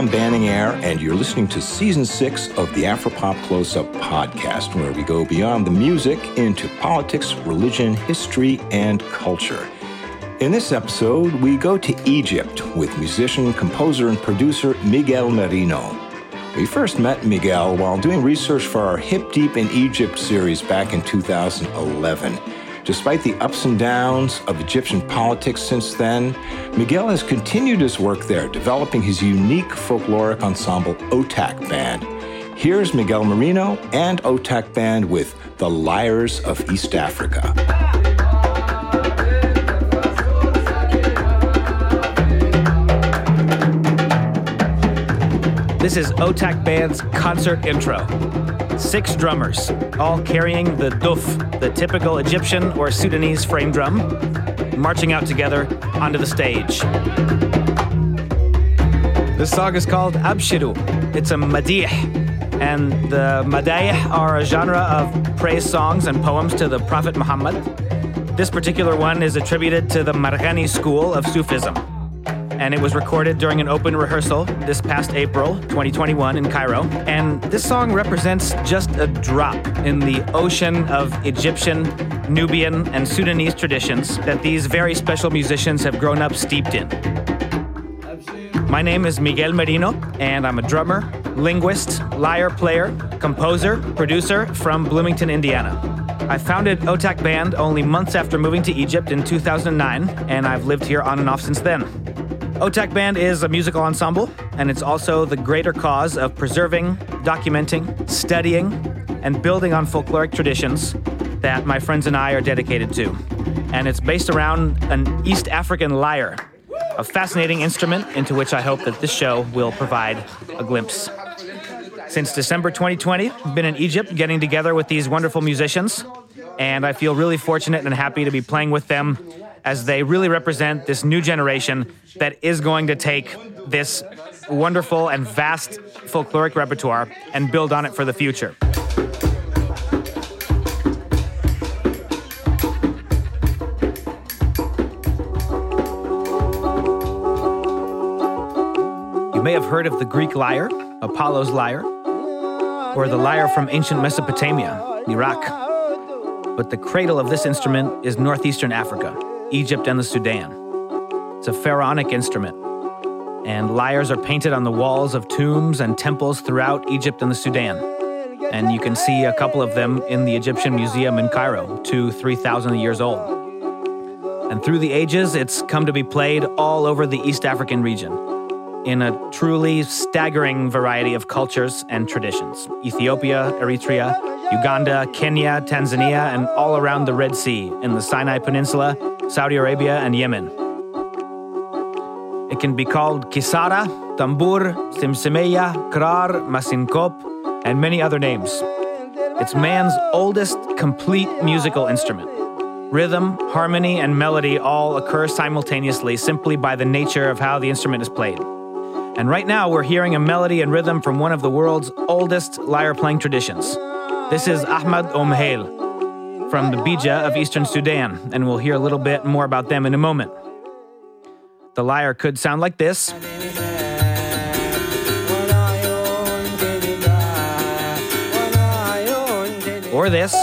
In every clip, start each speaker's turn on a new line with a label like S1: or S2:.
S1: I'm Banning Eyre, and you're listening to season six of the Afropop Close Up podcast, where we go beyond the music into politics, religion, history, and culture. In this episode, we go to Egypt with musician, composer, and producer Miguel Merino. We first met Miguel while doing research for our Hip Deep in Egypt series back in 2011. Despite the ups and downs of Egyptian politics since then, Miguel has continued his work there, developing his unique folkloric ensemble Otak Band. Here's Miguel Merino and Otak Band with The Lyres of East Africa.
S2: This is Otak Band's concert intro. Six drummers, all carrying the duf, the typical Egyptian or Sudanese frame drum, marching out together onto the stage. This song is called Abshiru. It's a madih, and the madih are a genre of praise songs and poems to the Prophet Muhammad. This particular one is attributed to the Marghani school of Sufism and it was recorded during an open rehearsal this past April 2021 in Cairo. And this song represents just a drop in the ocean of Egyptian, Nubian, and Sudanese traditions that these very special musicians have grown up steeped in. My name is Miguel Merino, and I'm a drummer, linguist, lyre player, composer, producer from Bloomington, Indiana. I founded Otak Band only months after moving to Egypt in 2009, and I've lived here on and off since then. Otak Band is a musical ensemble, and it's also the greater cause of preserving, documenting, studying, and building on folkloric traditions that my friends and I are dedicated to. And it's based around an East African lyre, a fascinating instrument into which I hope that this show will provide a glimpse. Since December 2020, I've been in Egypt getting together with these wonderful musicians, and I feel really fortunate and happy to be playing with them as they really represent this new generation that is going to take this wonderful and vast folkloric repertoire and build on it for the future. You may have heard of the Greek lyre, Apollo's lyre, or the lyre from ancient Mesopotamia, Iraq. But the cradle of this instrument is northeastern Africa. Egypt and the Sudan. It's a pharaonic instrument, and lyres are painted on the walls of tombs and temples throughout Egypt and the Sudan. And you can see a couple of them in the Egyptian Museum in Cairo, two, 3,000 years old. And through the ages, it's come to be played all over the East African region in a truly staggering variety of cultures and traditions Ethiopia, Eritrea, Uganda, Kenya, Tanzania, and all around the Red Sea in the Sinai Peninsula Saudi Arabia, and Yemen. It can be called kisara, tambur, simsimeya, krar, masinkop, and many other names. It's man's oldest complete musical instrument. Rhythm, harmony, and melody all occur simultaneously simply by the nature of how the instrument is played. And right now, we're hearing a melody and rhythm from one of the world's oldest lyre playing traditions. This is Ahmad Omheil, from the Bija of eastern Sudan, and we'll hear a little bit more about them in a moment. The lyre could sound like this. Or this.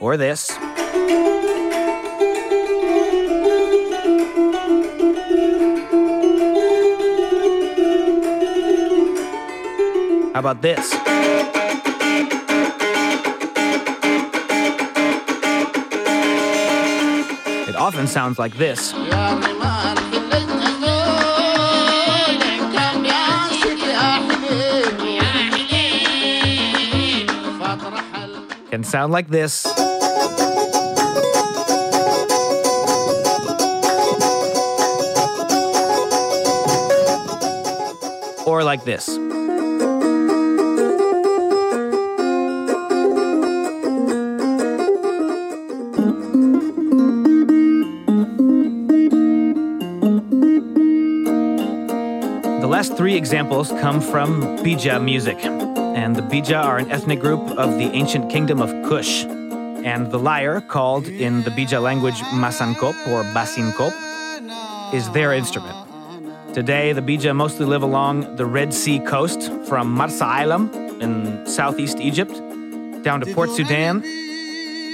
S2: Or this. How about this? It often sounds like this. Can sound like this. Or like this. Three examples come from Bija music, and the Bija are an ethnic group of the ancient kingdom of Kush. And the lyre, called in the Bija language Masankop or Basinkop, is their instrument. Today, the Bija mostly live along the Red Sea coast from Marsa Alam in southeast Egypt down to Port Sudan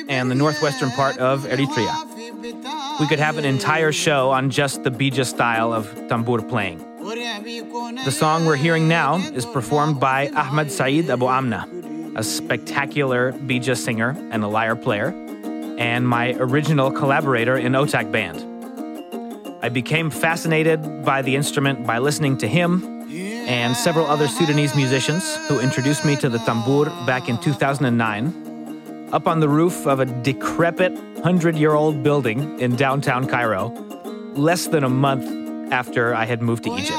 S2: and the northwestern part of Eritrea. We could have an entire show on just the Bija style of tambur playing. The song we're hearing now is performed by Ahmed Said Abu Amna, a spectacular Bija singer and a lyre player, and my original collaborator in Otak Band. I became fascinated by the instrument by listening to him and several other Sudanese musicians who introduced me to the tambur back in 2009 up on the roof of a decrepit 100 year old building in downtown Cairo, less than a month after I had moved to Egypt.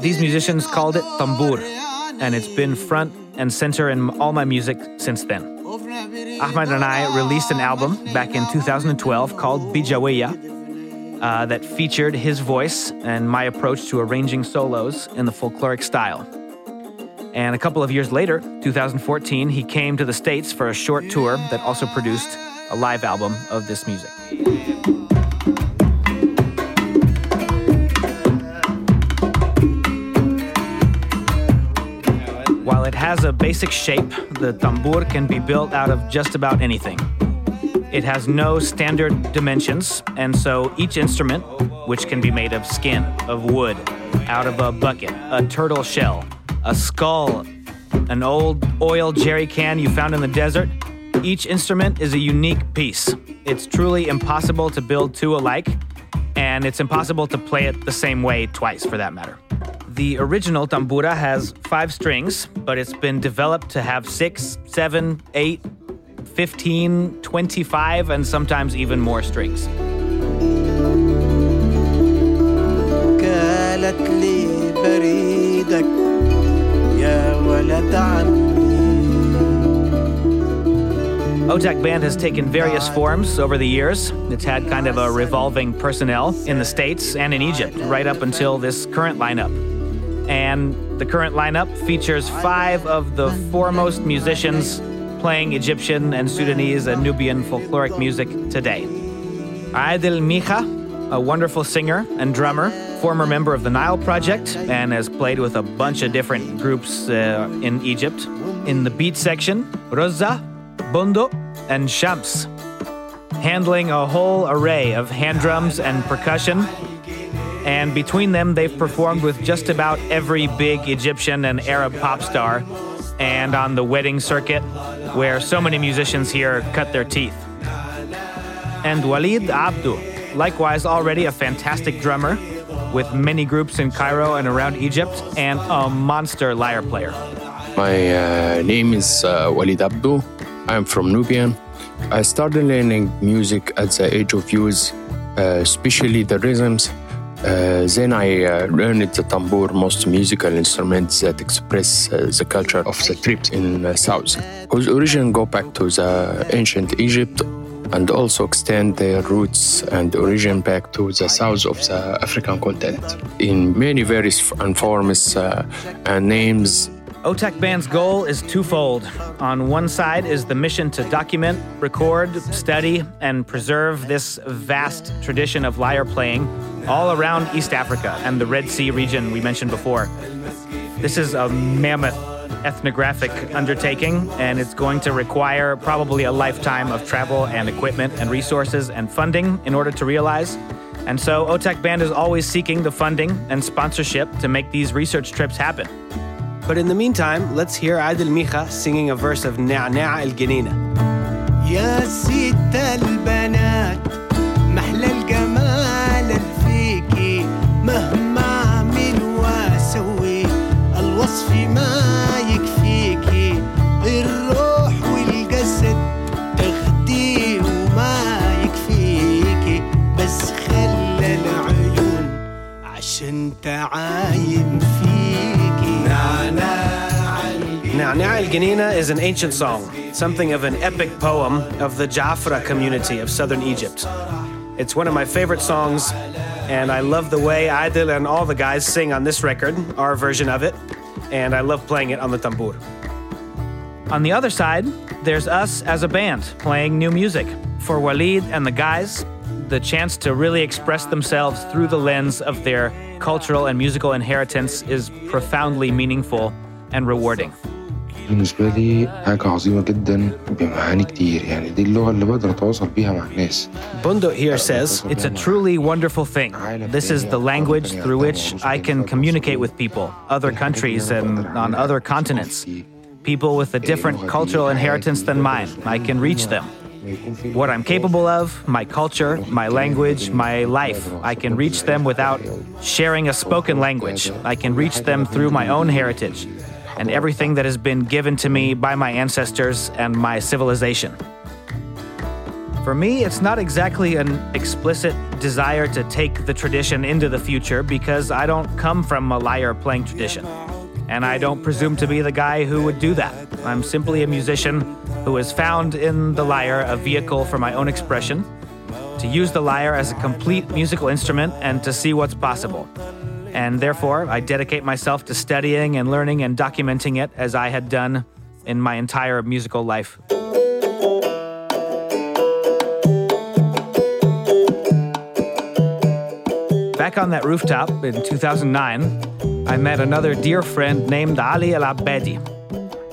S2: These musicians called it tambour, and it's been front and center in all my music since then. Ahmed and I released an album back in 2012 called Bijawiya uh, that featured his voice and my approach to arranging solos in the folkloric style. And a couple of years later, 2014, he came to the States for a short tour that also produced a live album of this music. Has a basic shape, the tambur can be built out of just about anything. It has no standard dimensions, and so each instrument, which can be made of skin, of wood, out of a bucket, a turtle shell, a skull, an old oil jerry can you found in the desert, each instrument is a unique piece. It's truly impossible to build two alike, and it's impossible to play it the same way twice for that matter. The original tambura has five strings, but it's been developed to have six, seven, eight, 15, 25, and sometimes even more strings. Otak Band has taken various forms over the years. It's had kind of a revolving personnel in the States and in Egypt, right up until this current lineup. And the current lineup features five of the foremost musicians playing Egyptian and Sudanese and Nubian folkloric music today. Adil Micha, a wonderful singer and drummer, former member of the Nile Project, and has played with a bunch of different groups uh, in Egypt. In the beat section, Roza, Bondo, and Shams, handling a whole array of hand drums and percussion. And between them, they've performed with just about every big Egyptian and Arab pop star, and on the wedding circuit, where so many musicians here cut their teeth. And Walid Abdu, likewise already a fantastic drummer, with many groups in Cairo and around Egypt, and a monster lyre player.
S3: My uh, name is uh, Walid Abdu. I'm from Nubian. I started learning music at the age of youth, uh, especially the rhythms. Uh, then I uh, learned the tambour, most musical instruments that express uh, the culture of the tribes in the south, whose origin go back to the ancient Egypt and also extend their roots and origin back to the south of the African continent. In many various and forms uh, and names
S2: Otak Band's goal is twofold. On one side is the mission to document, record, study, and preserve this vast tradition of lyre playing all around East Africa and the Red Sea region we mentioned before. This is a mammoth ethnographic undertaking, and it's going to require probably a lifetime of travel and equipment and resources and funding in order to realize. And so Otak Band is always seeking the funding and sponsorship to make these research trips happen. But in the meantime, let's hear Adil Micha singing a verse of Na'na' el Ganina.
S4: يا ست البنات محلى الجمال الفيكي مهما اعمل واسوي الوصف ما
S2: Ganina is an ancient song, something of an epic poem of the Jafra community of southern Egypt. It's one of my favorite songs, and I love the way Adil and all the guys sing on this record, our version of it, and I love playing it on the tambour. On the other side, there's us as a band playing new music. For Walid and the guys, the chance to really express themselves through the lens of their cultural and musical inheritance is profoundly meaningful and rewarding.
S5: بالنسبة لي حاجة عظيمة جدا بمعاني كتير يعني دي اللغة اللي بقدر أتواصل بيها مع الناس
S4: Bundo here says
S2: It's a truly wonderful thing. This is the language through which I can communicate with people, other countries, and on other continents. People with a different cultural inheritance than mine. I can reach them. What I'm capable of, my culture, my language, my life, I can reach them without sharing a spoken language. I can reach them through my own heritage and everything that has been given to me by my ancestors and my civilization. For me, it's not exactly an explicit desire to take the tradition into the future because I don't come from a lyre playing tradition. And I don't presume to be the guy who would do that. I'm simply a musician who has found in the lyre a vehicle for my own expression, to use the lyre as a complete musical instrument and to see what's possible. And therefore, I dedicate myself to studying and learning and documenting it as I had done in my entire musical life. Back on that rooftop in 2009, I met another dear friend named Ali Al Abedi.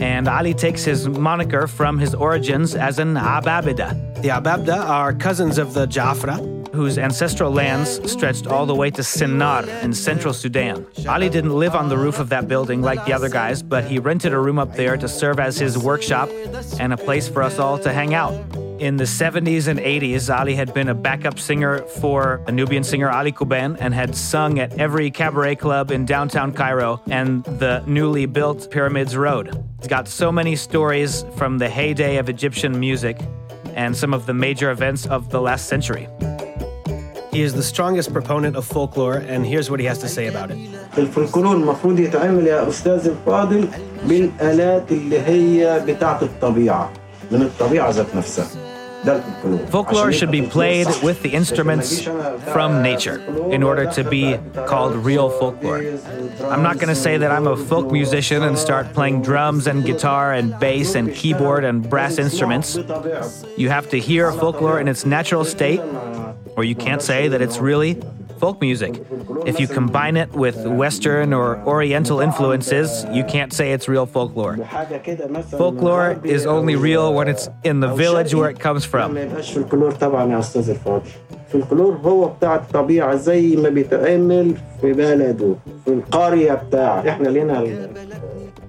S2: And Ali takes his moniker from his origins as an Ababida.
S4: The Ababda are cousins of the Jafra,
S2: whose ancestral lands stretched all the way to Sennar in central Sudan. Ali didn't live on the roof of that building like the other guys, but he rented a room up there to serve as his workshop and a place for us all to hang out. In the 70s and 80s, Ali had been a backup singer for a Nubian singer Ali Kuban and had sung at every cabaret club in downtown Cairo and the newly built Pyramids Road. He's got so many stories from the heyday of Egyptian music and some of the major events of the last century.
S4: He is the strongest proponent of folklore, and here's what he has to say about it.
S6: الفولكلور المفروض يتعمل يا أستاذ الفاضل بالآلات اللي هي بتاعة الطبيعة من الطبيعة ذات نفسها ده الفولكلور
S2: Folklore
S6: عشان
S2: should be
S6: يبقى
S2: played
S6: صح.
S2: with the instruments
S6: لكن ما يجيش أنا
S2: from
S6: بتاع
S2: nature
S6: فولكلور
S2: in order to be
S6: بتاع
S2: called real folklore. I'm not going to say that I'm a folk musician and start playing drums and guitar and bass and keyboard and brass instruments. You have to hear folklore in its natural state, or you can't say that it's really folk music. If you combine it with Western or Oriental influences, you can't say it's real folklore.
S6: حاجة كده مثلا
S2: Folklore is only real when it's in the village where it comes
S6: ما
S2: from.
S6: يبقاش فولكلور طبعا يا أستاذ الفاضل الفولكلور هو بتاع الطبيعة زي ما بيتعمل في بلده في القرية بتاعه احنا لينا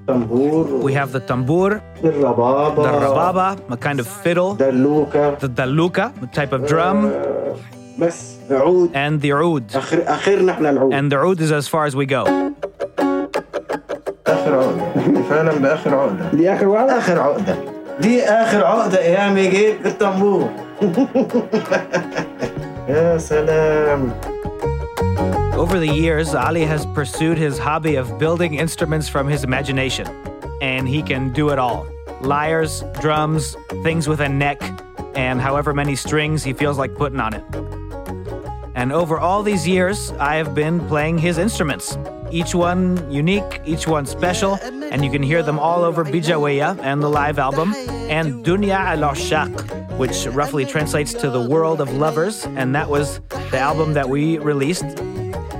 S6: الطنبور
S2: We have the tambur,
S6: الربابة
S2: the rababa, a kind of fiddle,
S6: دلوكة
S2: the daluka, a type of drum,
S6: بس عود
S2: and the oud.
S6: اخر اخرنا احنا العود
S2: And the oud is as far as we go.
S6: اخر عقده فعلا باخر عقده دي اخر عقده اخر عقده دي اخر عقده ايام جيت بالطنبور يا سلام
S2: Over the years, Ali has pursued his hobby of building instruments from his imagination. And he can do it all lyres, drums, things with a neck, and however many strings he feels like putting on it. And over all these years, I have been playing his instruments. Each one unique, each one special, and you can hear them all over Bijaweya and the live album, and Dunya al Shaq, which roughly translates to the world of lovers, and that was the album that we released,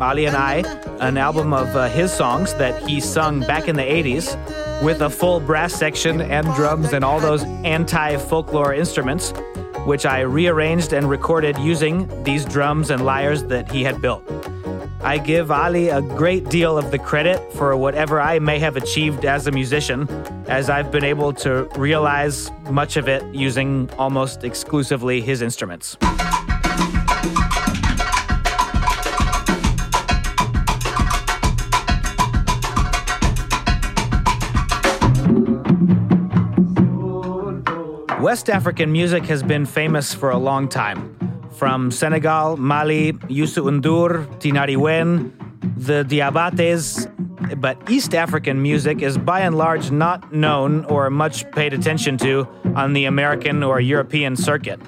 S2: Ali and I, an album of uh, his songs that he sung back in the 80s with a full brass section and drums and all those anti folklore instruments, which I rearranged and recorded using these drums and lyres that he had built. I give Ali a great deal of the credit for whatever I may have achieved as a musician, as I've been able to realize much of it using almost exclusively his instruments. West African music has been famous for a long time. From Senegal, Mali, Youssou N'Dour, Tinariwen, the Diabates. But East African music is by and large not known or much paid attention to on the American or European circuit.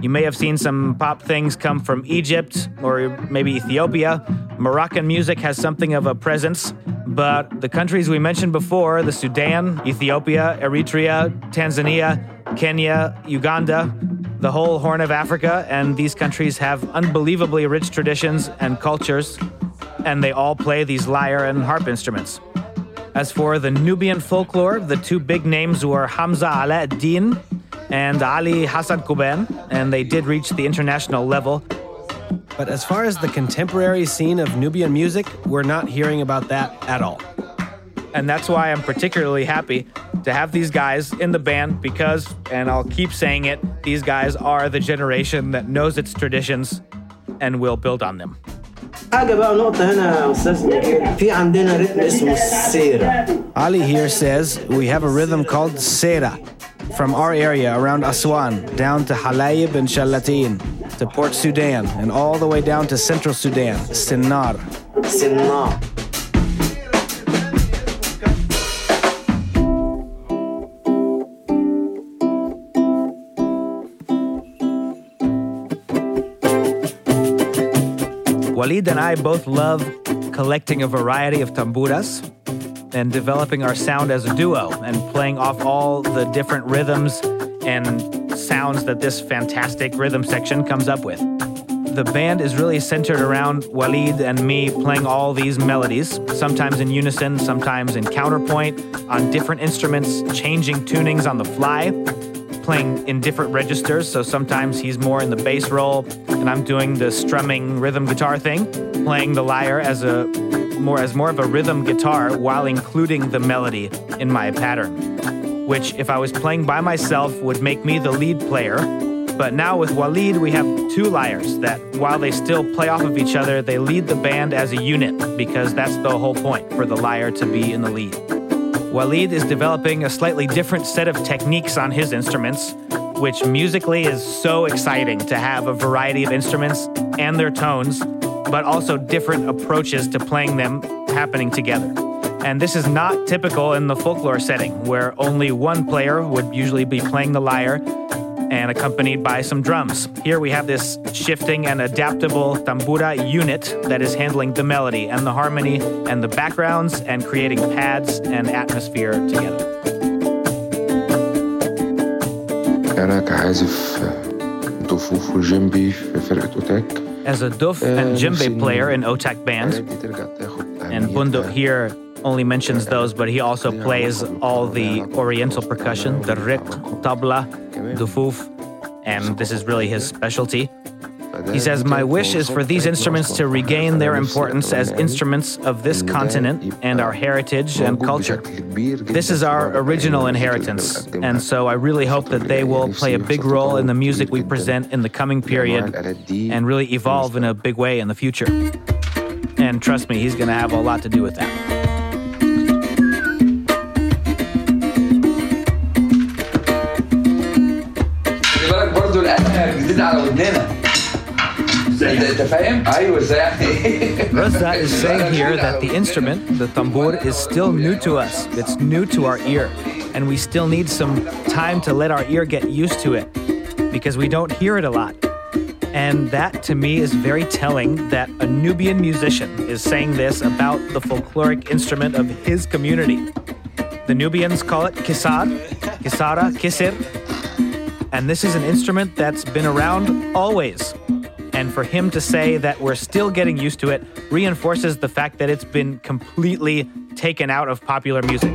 S2: You may have seen some pop things come from Egypt or maybe Ethiopia. Moroccan music has something of a presence, But the countries we mentioned before the Sudan, Ethiopia, Eritrea, Tanzania, Kenya, Uganda, the whole Horn of Africa, and these countries have unbelievably rich traditions and cultures, and they all play these lyre and harp instruments. As for the Nubian folklore, the two big names were Hamza Ala ad-Din and Ali Hassan Kuban, and they did reach the international level.
S4: But as far as the contemporary scene of Nubian music, we're not hearing about that at all.
S2: And that's why I'm particularly happy to have these guys in the band because, and I'll keep saying it, these guys are the generation that knows its traditions and will build on them.
S6: حاجة بقى نقطة هنا يا أستاذ نجيب في عندنا رتم اسمه السيرة
S4: Ali here says we have a rhythm called Sera from our area around Aswan down to Halayib and Shalatin to Port Sudan and all the way down to Central Sudan, Sinnar.
S6: سنار
S2: Walid and I both love collecting a variety of tamburas and developing our sound as a duo and playing off all the different rhythms and sounds that this fantastic rhythm section comes up with. The band is really centered around Walid and me playing all these melodies, sometimes in unison, sometimes in counterpoint, on different instruments, changing tunings on the fly, playing in different registers. So sometimes he's more in the bass role, and I'm doing the strumming rhythm guitar thing, playing the lyre as a more as more of a rhythm guitar while including the melody in my pattern. Which, if I was playing by myself, would make me the lead player. But now with Walid, we have two lyres that, while they still play off of each other, they lead the band as a unit because that's the whole point for the lyre to be in the lead. Walid is developing a slightly different set of techniques on his instruments, which musically is so exciting to have a variety of instruments and their tones, but also different approaches to playing them happening together. And this is not typical in the folklore setting, where only one player would usually be playing the lyre and accompanied by some drums. Here we have this shifting and adaptable tambura unit that is handling the melody and the harmony and the backgrounds and creating pads and atmosphere together.
S5: أنا كعازف ضفوف وجنبي في فرقة أوتاك
S2: As a duf and djembe player in Otak bands,
S5: الآلات دي ترجع تاخد
S2: and Bundo
S5: أهميتها
S2: here only mentions those, but he also plays all the oriental percussion, the rik, tabla, dufuf, and this is really his specialty. He says, My wish is for these instruments to regain their importance as instruments of this continent and our heritage and culture. This is our original inheritance, and so I really hope that they will play a big role in the music we present in the coming period and really evolve in a big way in the future. And trust me, he's going to have a lot to do with that.
S7: بتاع ودنا
S2: Roza is saying here that the instrument, the tambour, is still new to us. It's new to our ear. And we still need some time to let our ear get used to it because we don't hear it a lot. And that to me is very telling that a Nubian musician is saying this about the folkloric instrument of his community. The Nubians call it kisar, kisara, kisir, and this is an instrument that's been around always. And for him to say that we're still getting used to it reinforces the fact that it's been completely taken out of popular music.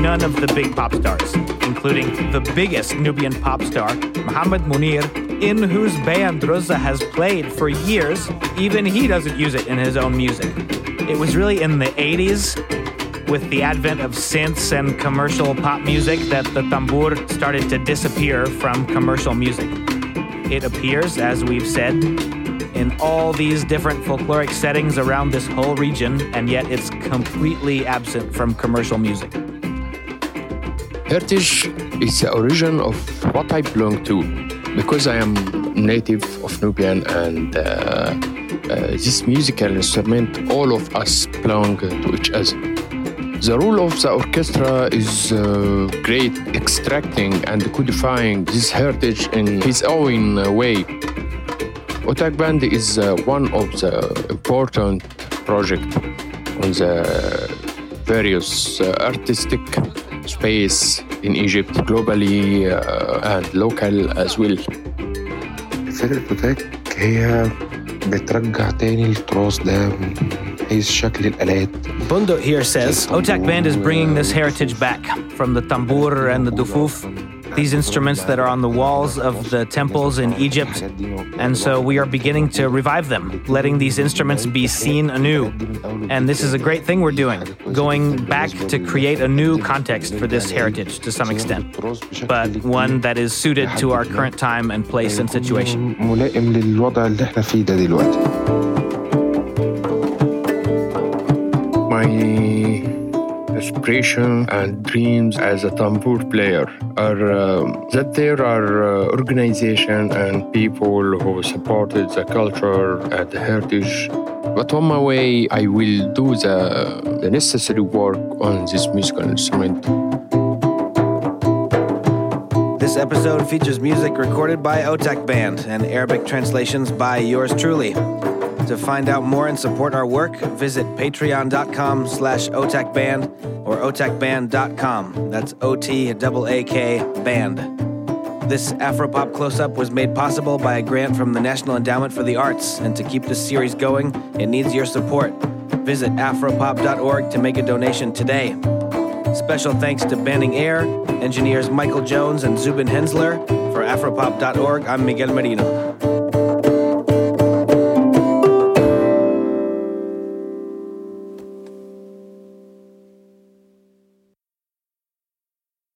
S2: None of the big pop stars, including the biggest Nubian pop star, Muhammad Munir, in whose band Rosa has played for years, even he doesn't use it in his own music. It was really in the 80s with the advent of synths and commercial pop music that the tambur started to disappear from commercial music. It appears, as we've said, in all these different folkloric settings around this whole region, and yet it's completely absent from commercial music.
S3: Heritage is the origin of what I belong to because I am native of Nubian and uh, uh, this musical instrument, all of us belong to each other. The role of the orchestra is uh, great, extracting and codifying this heritage in his own uh, way. Otak Band is uh, one of the important project on the various uh, artistic space in Egypt globally uh, and local as well.
S8: فرقة أوتاك هي بترجع تاني التراث ده
S5: Bundo here says Otak Band is bringing this heritage back from the tambour and the dufuf, these instruments that are on the walls of the temples in Egypt. And so we are beginning to revive them, letting these instruments be seen anew. And this is a great thing we're doing, going back to create a new context for this heritage to some extent, but one that is suited to our current time and place and situation.
S3: My aspiration and dreams as a tambour player are um, that there are uh, organization and people who supported the culture and the heritage. But on my way, I will do the, the necessary work on this musical instrument.
S2: This episode features music recorded by Otak Band and Arabic translations by yours truly. To find out more and support our work, visit patreon.com slash otakband or otakband.com. That's O-T-A-K band. This Afropop close-up was made possible by a grant from the National Endowment for the Arts, and to keep this series going, it needs your support. Visit afropop.org to make a donation today. Special thanks to Banning Eyre, engineers Michael Jones and Zubin Hensler. For afropop.org, I'm Miguel Merino.